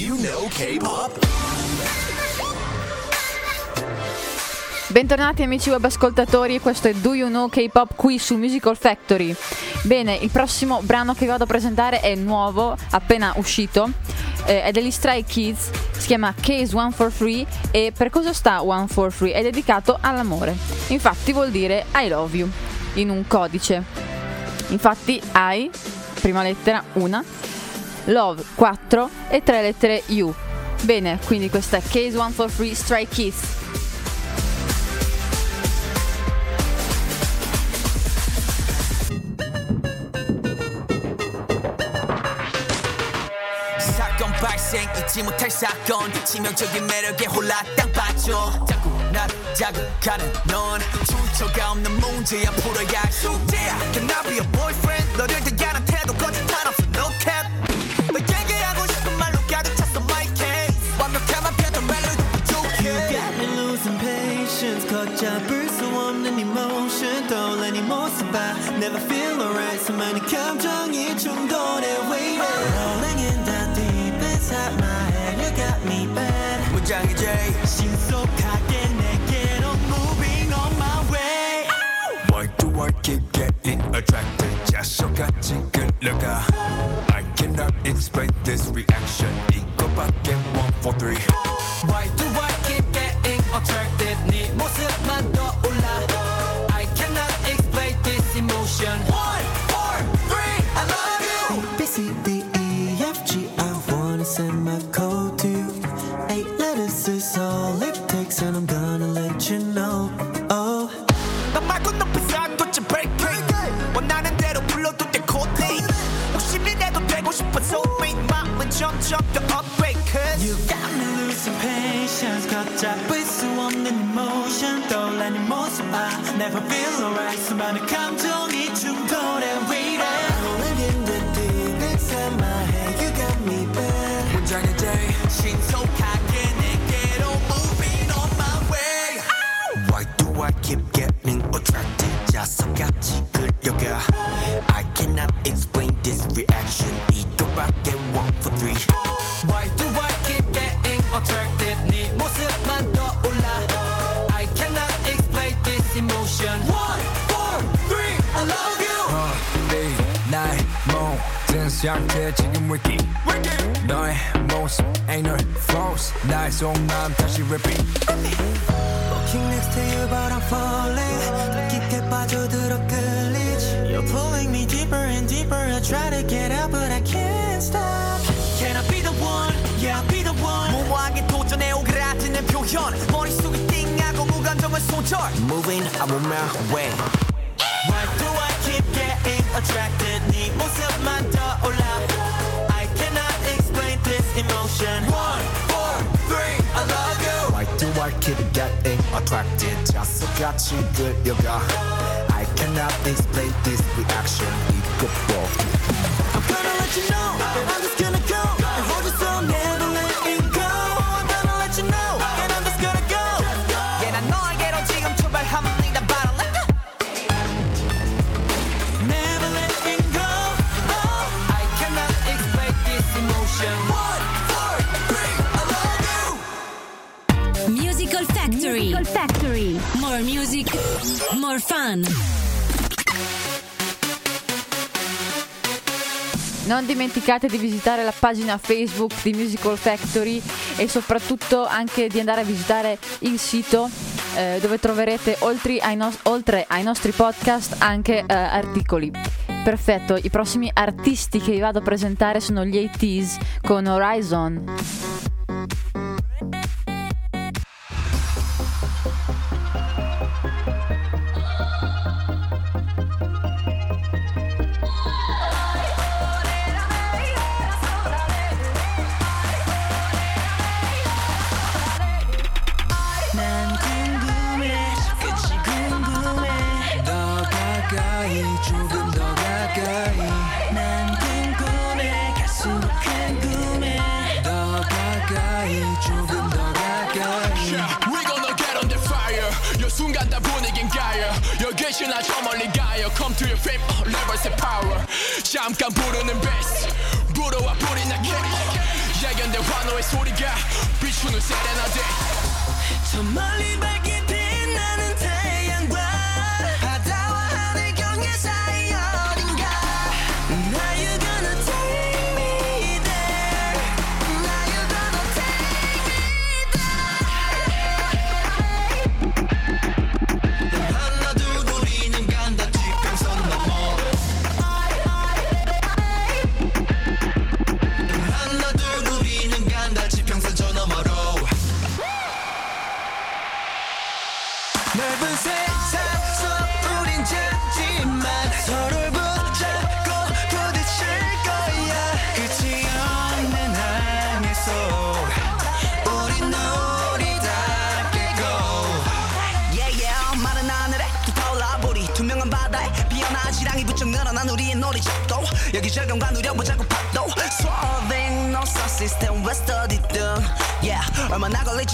you know? Bentornati amici web ascoltatori, questo è Do You Know K-Pop qui su Musical Factory. Bene, il prossimo brano che vado a presentare è nuovo, appena uscito, eh, è degli Stray Kids, si chiama Case 143 e per cosa sta 143? È dedicato all'amore. Infatti vuol dire I love you in un codice. Infatti I, prima lettera, una, love 4 e tre lettere U. Bene, quindi questa è Case 143 Stray Kids. 사건 발생 잊지 못할 사건 치명적인 매력에 홀라 땅 빠져 자꾸 나를 자극하는 넌 출처가 없는 문제야 풀어야 할 숙제야 Can I be a boyfriend 너를 대하는 태도 거짓말 없 모습 봐 Never feel alright 수많은 감정이 충돌해 waiting Rolling in the deep inside my head You got me bad 문장이 J 신속하게 내게로 moving on my way Why do I keep getting attracted? 자석같이 끌려가 I cannot explain this reaction 이거밖에 one for three Why do I never feel alright. So, come to 모든 상태 지금 위기 너의 모습 ain't no false 나의 속마음 다시 repeat Walking next to you but I'm falling 더 깊게 빠져들어 끌리지 You're pulling me deeper and deeper I try to get out but I can't stop Can I be the one? Yeah, I'll be the one 무모하게 도전해 오그라드는 표현 머릿속이 띵하고 무감정은 손절 Moving I'm on my way attracted? 자석같이 끌려가 I cannot explain this reaction 이것도 I'm gonna let you know that I'm just gonna more fun. Non dimenticate di visitare la pagina Facebook di Musical Factory e soprattutto anche di andare a visitare il sito eh, dove troverete oltre ai, nos- oltre ai nostri podcast anche eh, articoli. Perfetto, i prossimi artisti che vi vado a presentare sono gli ATs con Horizon. 대신 아주 멀리 가요 Come to your fame, oh, levels and power. 잠깐 부르는 베이스 불어와 불이 나게 예견된 환호의 소리가 비추는 세레나데. 저 멀리 밝게 빛나는 달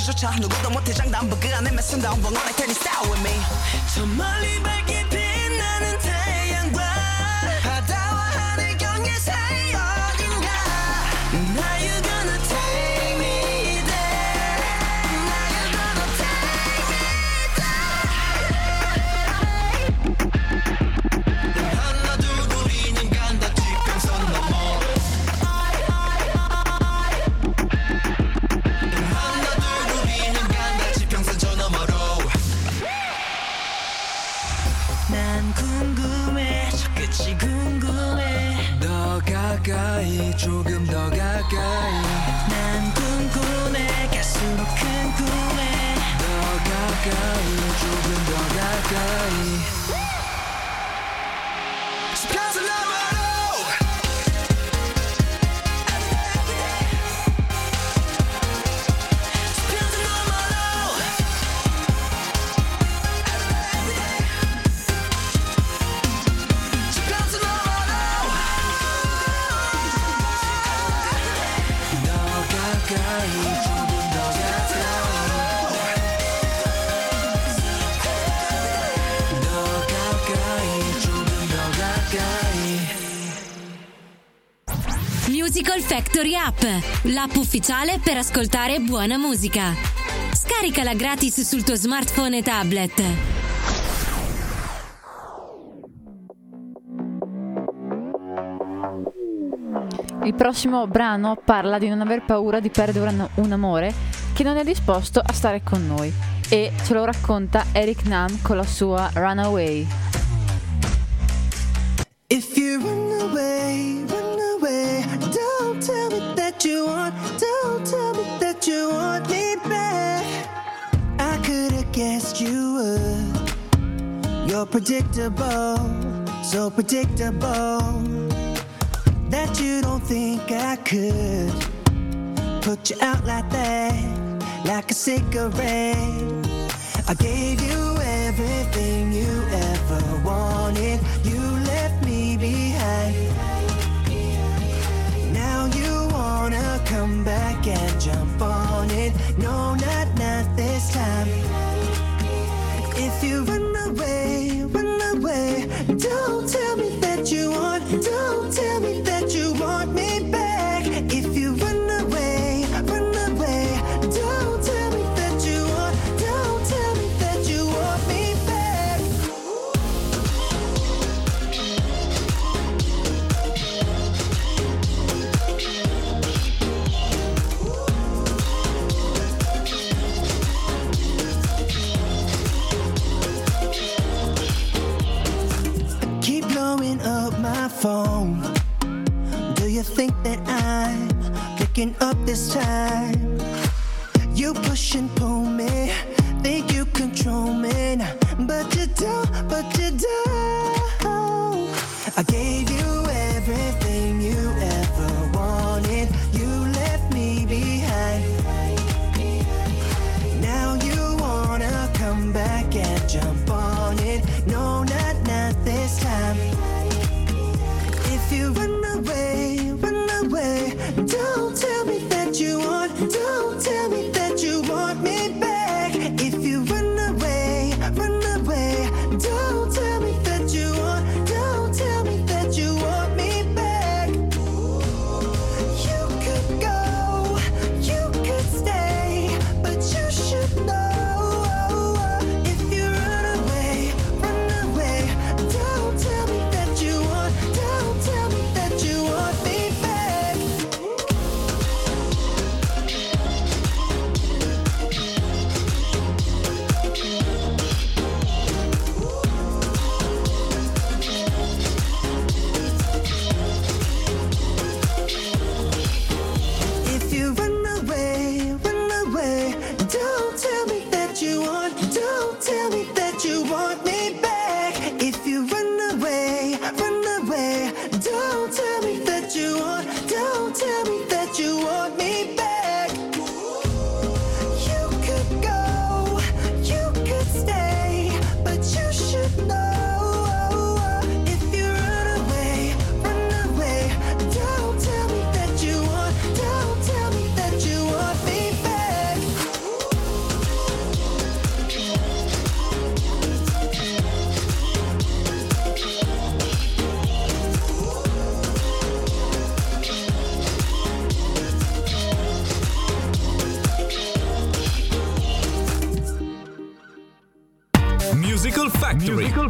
조차 누구도 못해 장담 부끄러내 매순다운 원원의 테니 style with me 저 멀리 밝게 l'app ufficiale per ascoltare buona musica. Scaricala gratis sul tuo smartphone e tablet. Il prossimo brano parla di non aver paura di perdere un, amore che non è disposto a stare con noi e ce lo racconta Eric Nam con la sua Runaway. predictable, so predictable that you don't think I could put you out like that, like a cigarette. I gave you everything you ever wanted. You left me behind. Now you wanna come back and jump on it. No this time.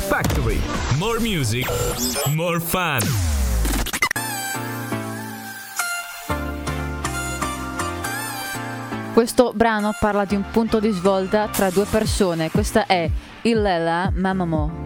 Factory. More music, more fun. Questo brano parla di un punto di svolta tra due persone. Questa è Illela Mamamo.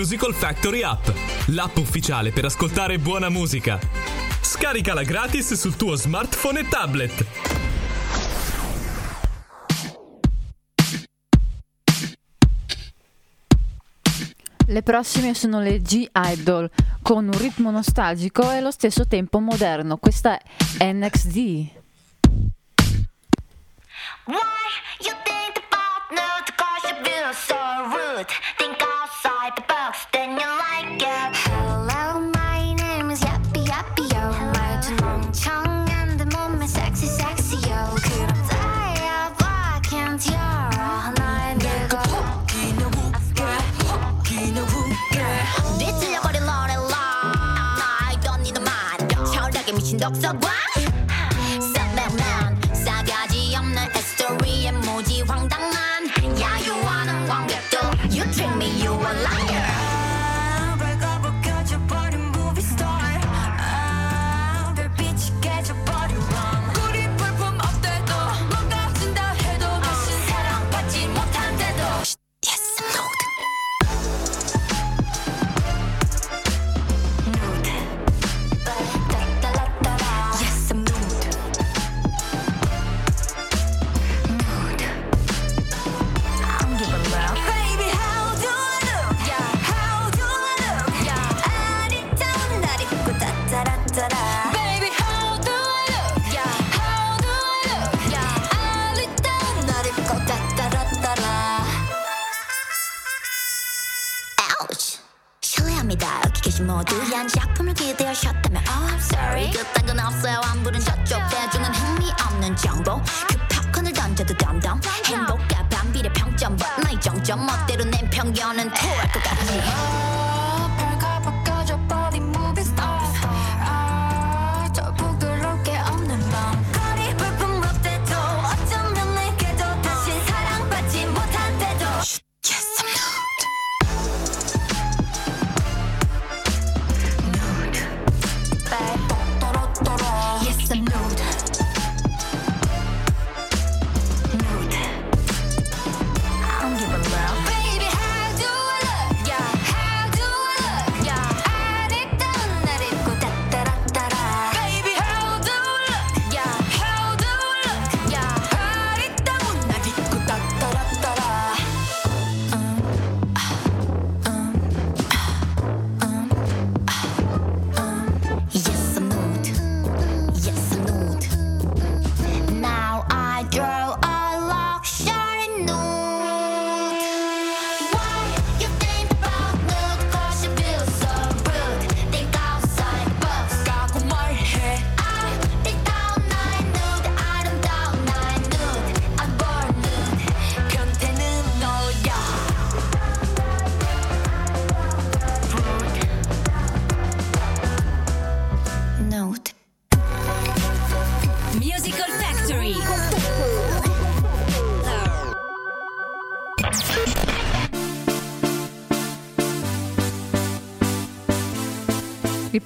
Musical Factory App, l'app ufficiale per ascoltare buona musica. Scaricala gratis sul tuo smartphone e tablet. Le prossime sono le G-Idol, con un ritmo nostalgico e allo stesso tempo moderno. Questa è NXD. Why you think about now because you feel so rude? jokes what?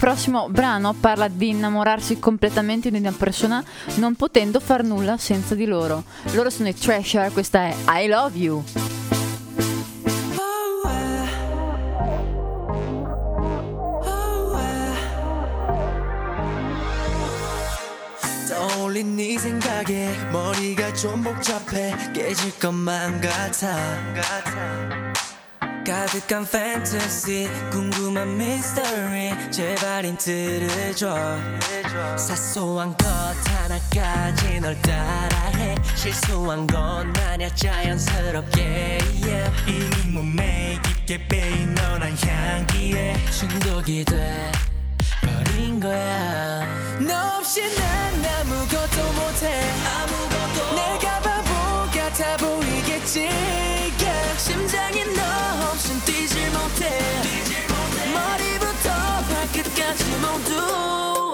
prossimo brano parla di innamorarsi completamente di una persona non potendo far nulla senza di loro. Loro sono i Treasure, questa è I Love You. 떠올린 네 생각에 머리가 좀 복잡해 깨질 것만 같아 가득한 판타지 궁금한 미스터리 제발 힌트를 줘. 사소한 것 하나까지 널 따라해. 실수한 건 아냐 자연스럽게 yeah. 이미 몸에 깊게 빼인 너란 향기에 중독이 돼 버린 거야. 너 없이 난 아무것도 못해. 아무것도. 내가 바보 같아 보이겠지. 심장이 너 없인 뛰질 못해. 머리부터 발끝까지 모두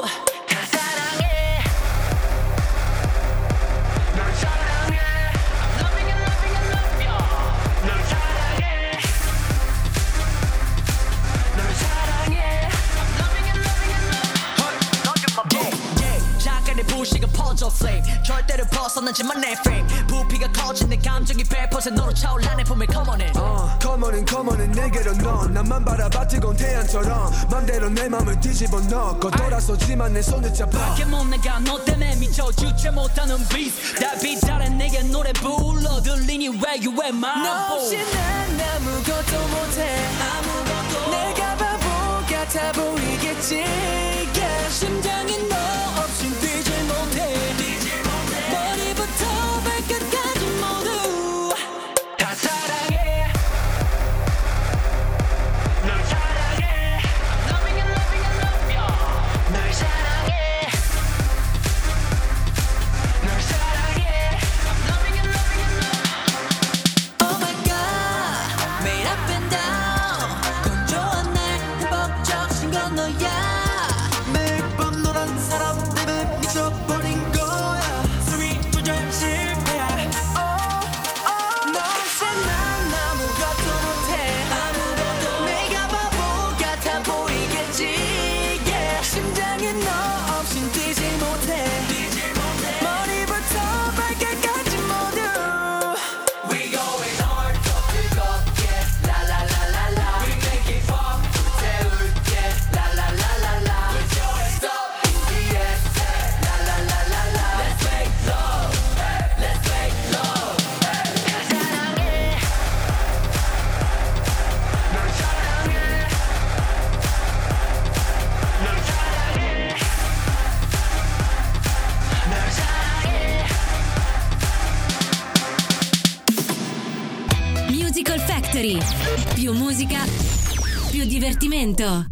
flame 절대로 벗어나지만 내 frame 부피가 커진 내 감정이 100% 너로 차올라 내 품에 come on in. 어, 커먼은 커먼은 내게로 너 나만 바라봐 뜨거운 태양처럼 맘대로 내 맘을 뒤집어 넣고 돌아서지만 내 손을 잡아. 밖에 못 나가 너 때문에 미쳐. 주체 못하는 beat 달빛 아래 내게 노래 불러. 들리니 where you at my 너 없이 난 아무것도 못해. 아무것도. 내가 바보 같아 보이겠지. yeah. 심장이 Argento.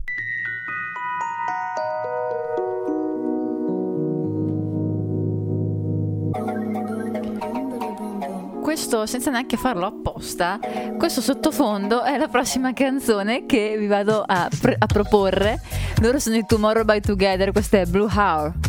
Questo, senza neanche farlo apposta, questo sottofondo è la prossima canzone che vi vado a, pre- a proporre. Loro sono i Tomorrow by Together, questa è Blue Hour.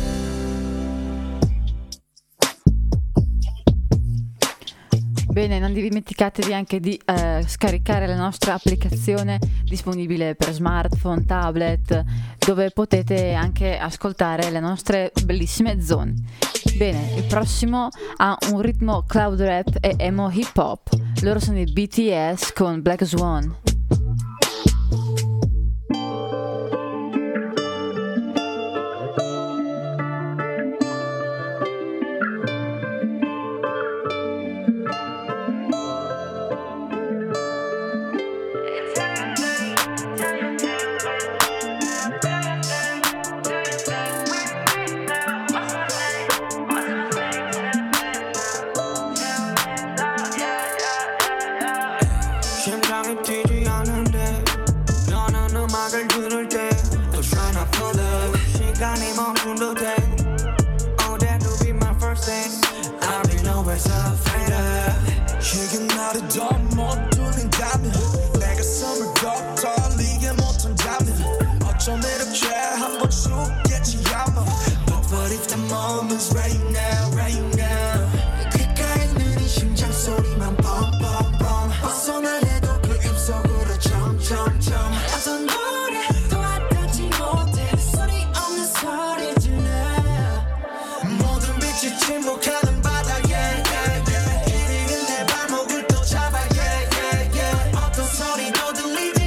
Bene, non dimenticatevi anche di eh, scaricare la nostra applicazione disponibile per smartphone, tablet, dove potete anche ascoltare le nostre bellissime zone. Bene, il prossimo ha un ritmo cloud rap e emo hip hop. Loro sono i BTS con Black Swan. don't delete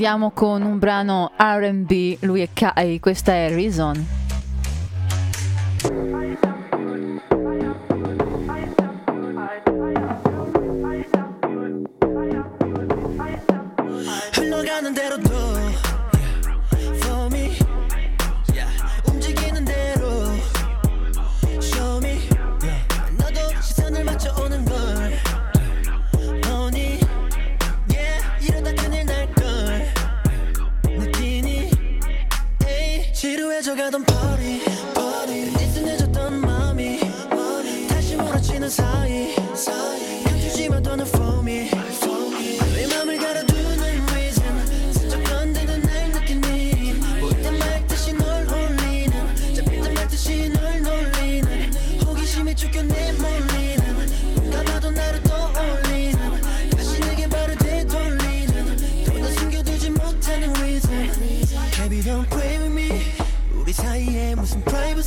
andiamo con un brano RB, lui è Kai, questa è Reason.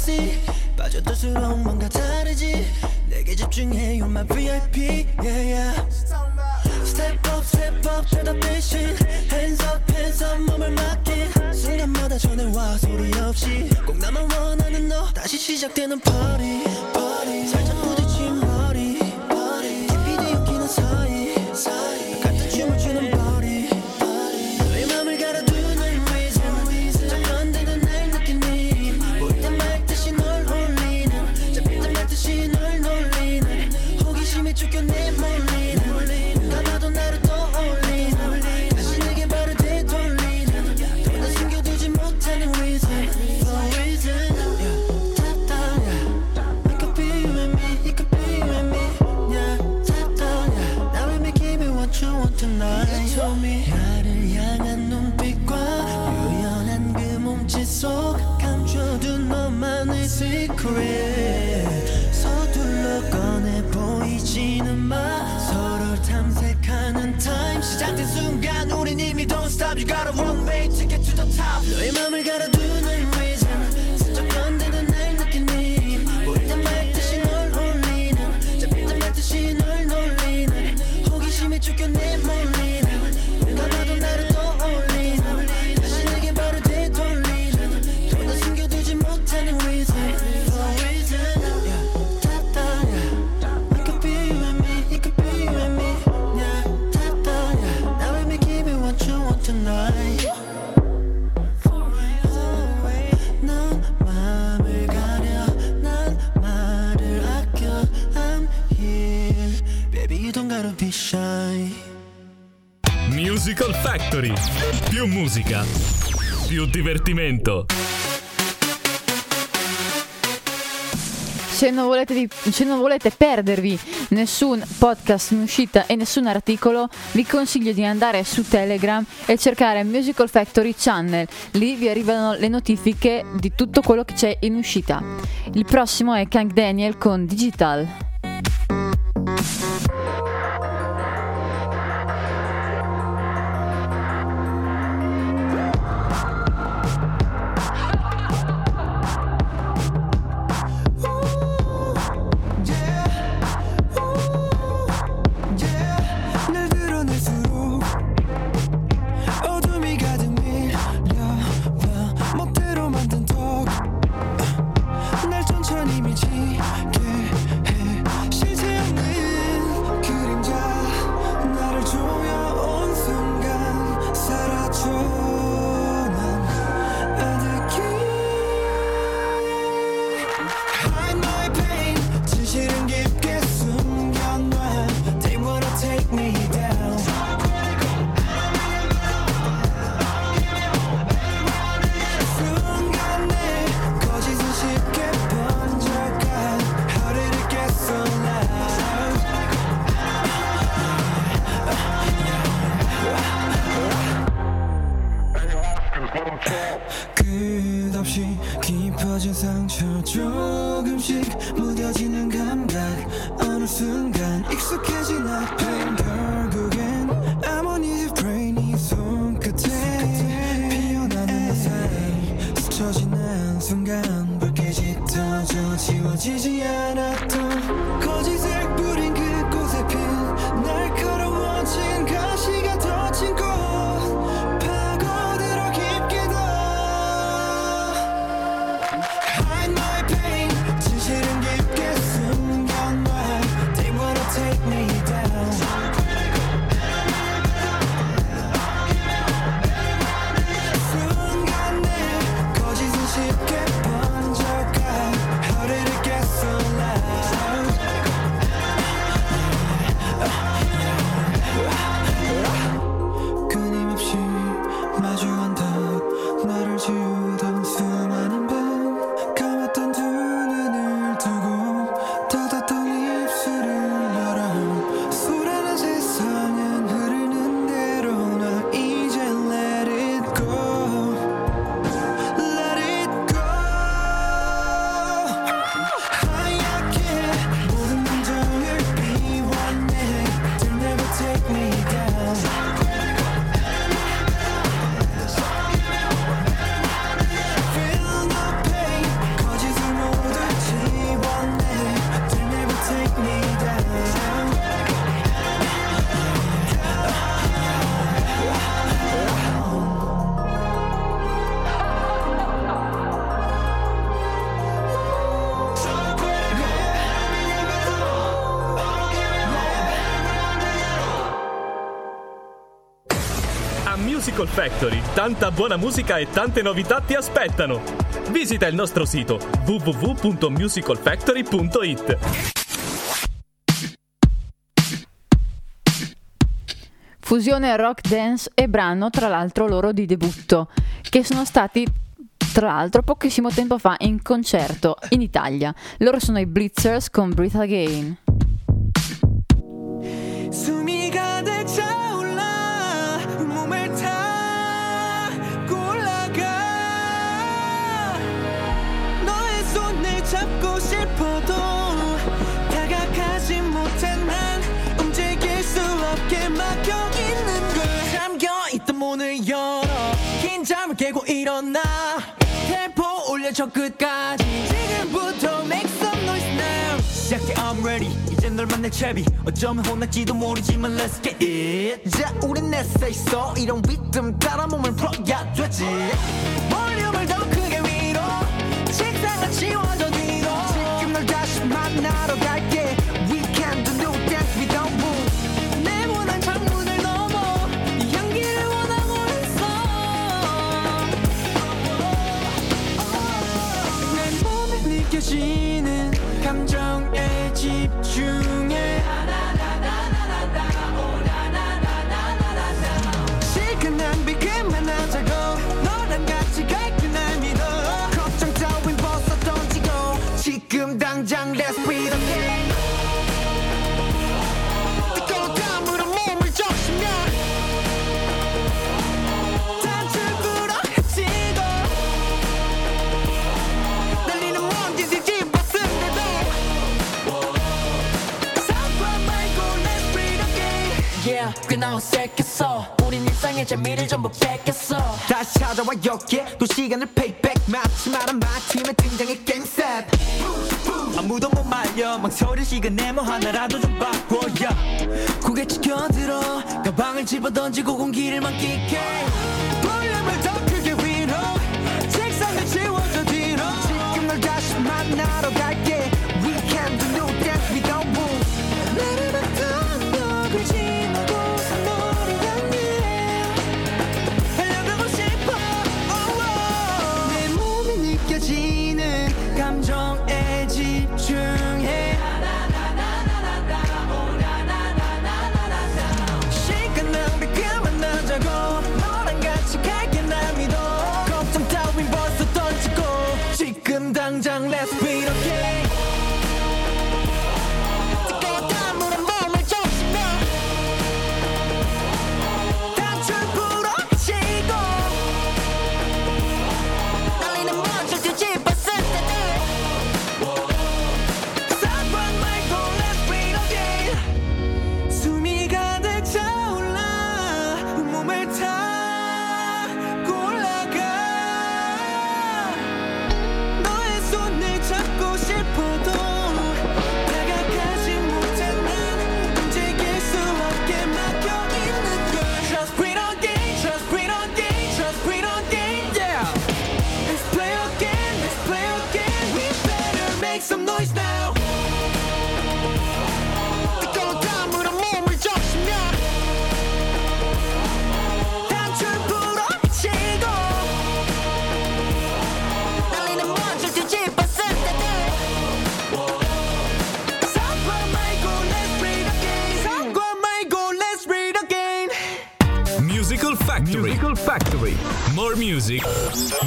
fantasy 빠져들수록 뭔가 다르지 내게 집중해 You're my VIP yeah yeah Step up step up 대답대신 Hands up hands up 몸을 맡긴 순간마다 전해와 소리 없이 꼭 나만 원하는 너 다시 시작되는 party party Factory. Più musica. Più divertimento. Se non, volete, se non, volete, perdervi nessun podcast in uscita e nessun articolo, vi consiglio di andare su Telegram e cercare Musical Factory Channel. Lì vi arrivano le notifiche di tutto quello che c'è in uscita. Il prossimo è Kang Daniel con Digital. 끝없이 깊어진 상처 조금씩 무뎌지는 감각 어느 순간 익숙해진 아픔. 결국엔 I'm on easy brain 이 손끝에 피어나는 그 사이 스쳐지는 순간 붉게 짙어져 지워지지 않아. Factory, tanta buona musica e tante novità ti aspettano. Visita il nostro sito www.musicalfactory.it. Fusione rock dance e brano tra l'altro loro di debutto, che sono stati tra l'altro pochissimo tempo fa in concerto in Italia. Loro sono i Blitzers con Breathe Again. Divertimento. 잠을 깨고 일어나. 템포 올려줘 끝까지. 지금부터 make some noise now. 시작해 I'm ready. 이제 널 만날 채비. 어쩌면 혼날지도 모르지만 let's get it. 자 우린 냈어 있어 이런 리듬 따라 몸을 풀어야 되지. 볼륨을 더 크게 위로 책상을 치워줘 뒤로. 지금 널 다시 만나러 갈게 Yeah 꽤나 어색했어. 우린 일상의 재미를 전부 뺏겼어. 다시 찾아와 여기에 또 시간을 payback 마치 말한 마침에 등장해 set. 아무도 못 말려. 망설일 시간 내모 하나라도 좀 바꿔 yeah. 고개 치켜들어. 가방을 집어던지고 공기를 만끽해. 볼륨을 더 크게 위로. 책상을 치워줘 뒤로. 지금 널 다시 만나러 갈게 Factory. Musical Factory. More music,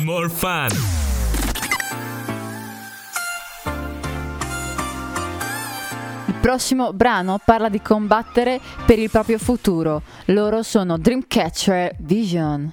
more fun. Il prossimo brano parla di combattere per il proprio futuro. Loro sono Dreamcatcher Vision.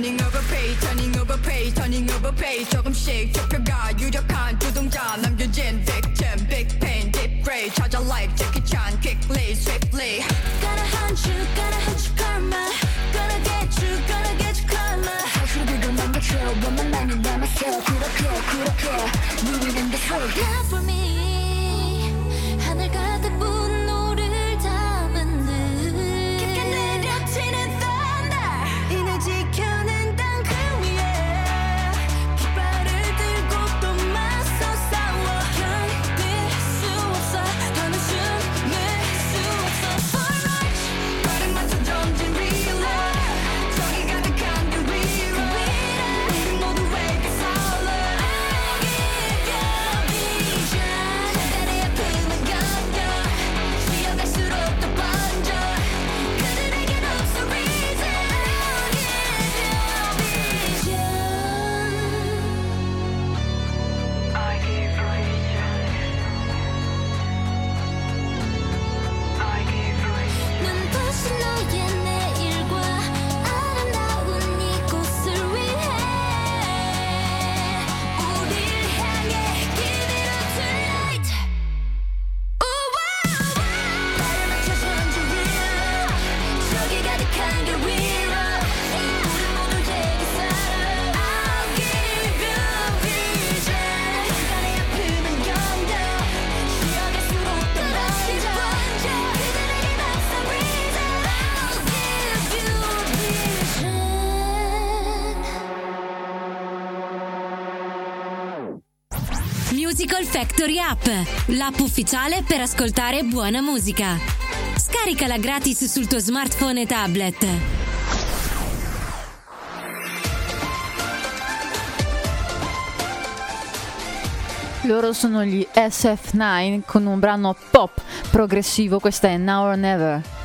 Turning over page, turning over page, turning over page. 조금씩 좁혀가 유력한 주동자 남겨진 victim, big pain, deep grade. 찾아 life, Jackie Chan, quickly, swiftly. Musical Factory App, l'app ufficiale per ascoltare buona musica. Scaricala gratis sul tuo smartphone e tablet. Loro sono gli SF9 con un brano pop progressivo, questa è Now or Never.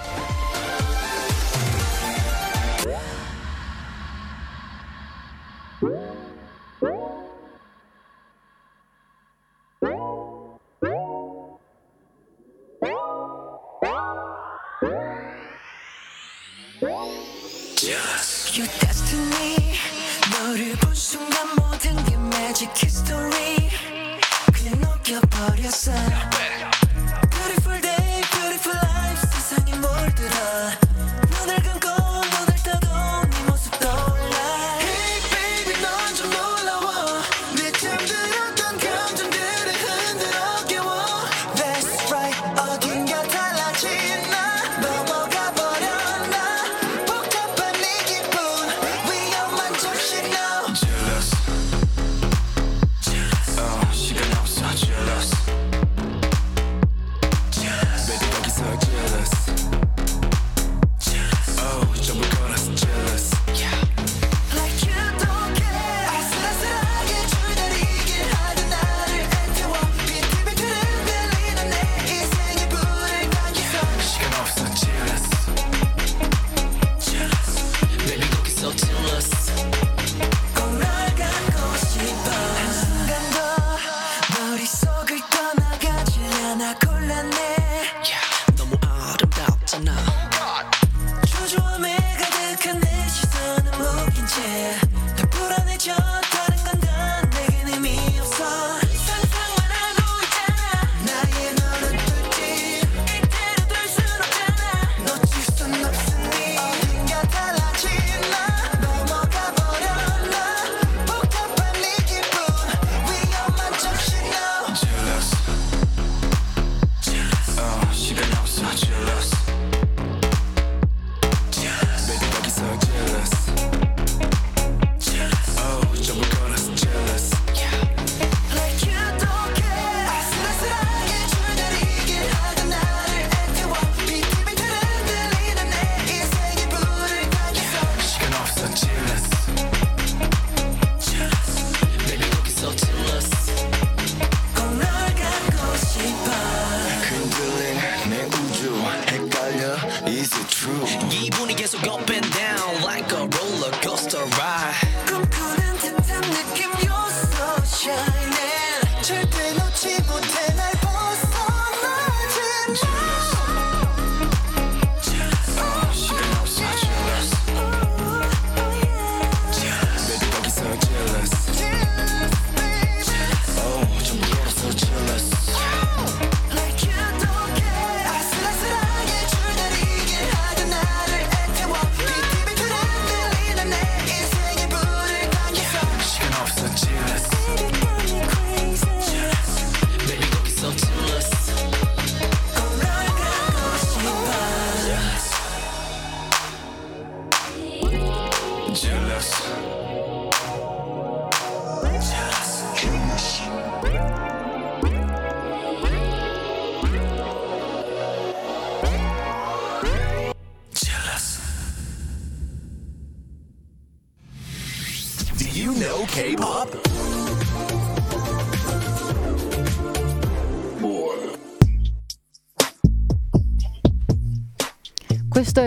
alright 꿈꾸는 듯한 느낌 You're so shining 절대 놓지 못해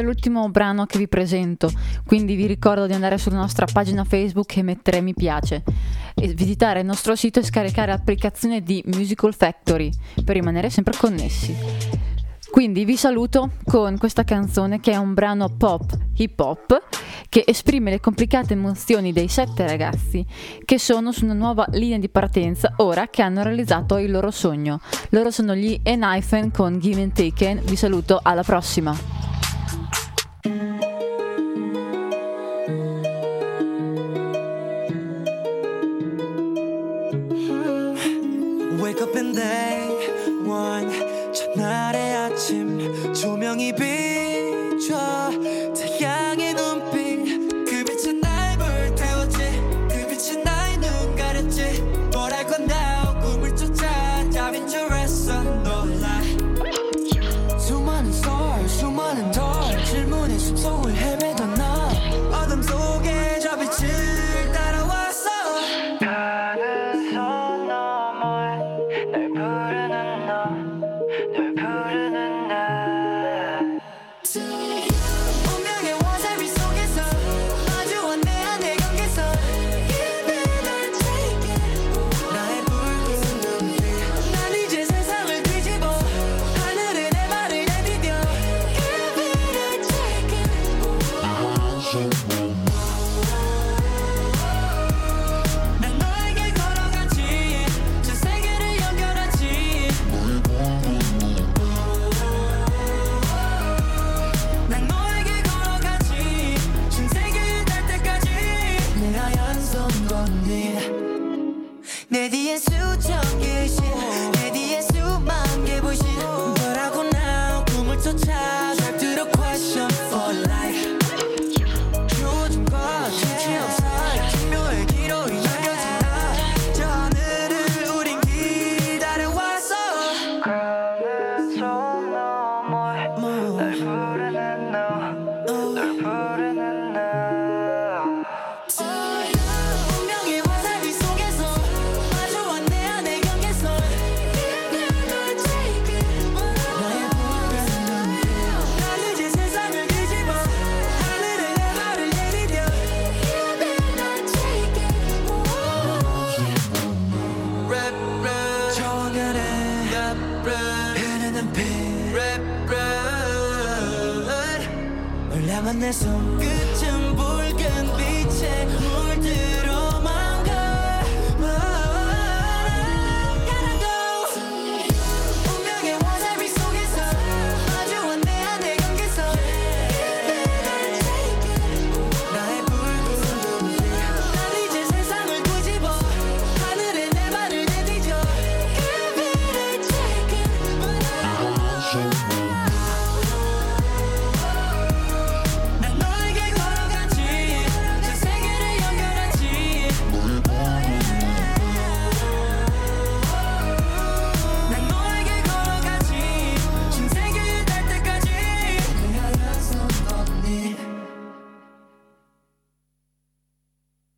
l'ultimo brano che vi presento, quindi vi ricordo di andare sulla nostra pagina Facebook e mettere mi piace, e visitare il nostro sito e scaricare l'applicazione di Musical Factory per rimanere sempre connessi. Quindi vi saluto con questa canzone che è un brano pop hip hop che esprime le complicate emozioni dei sette ragazzi che sono su una nuova linea di partenza ora che hanno realizzato il loro sogno. Loro sono gli Enifen con Give and Taken. Vi saluto, alla prossima!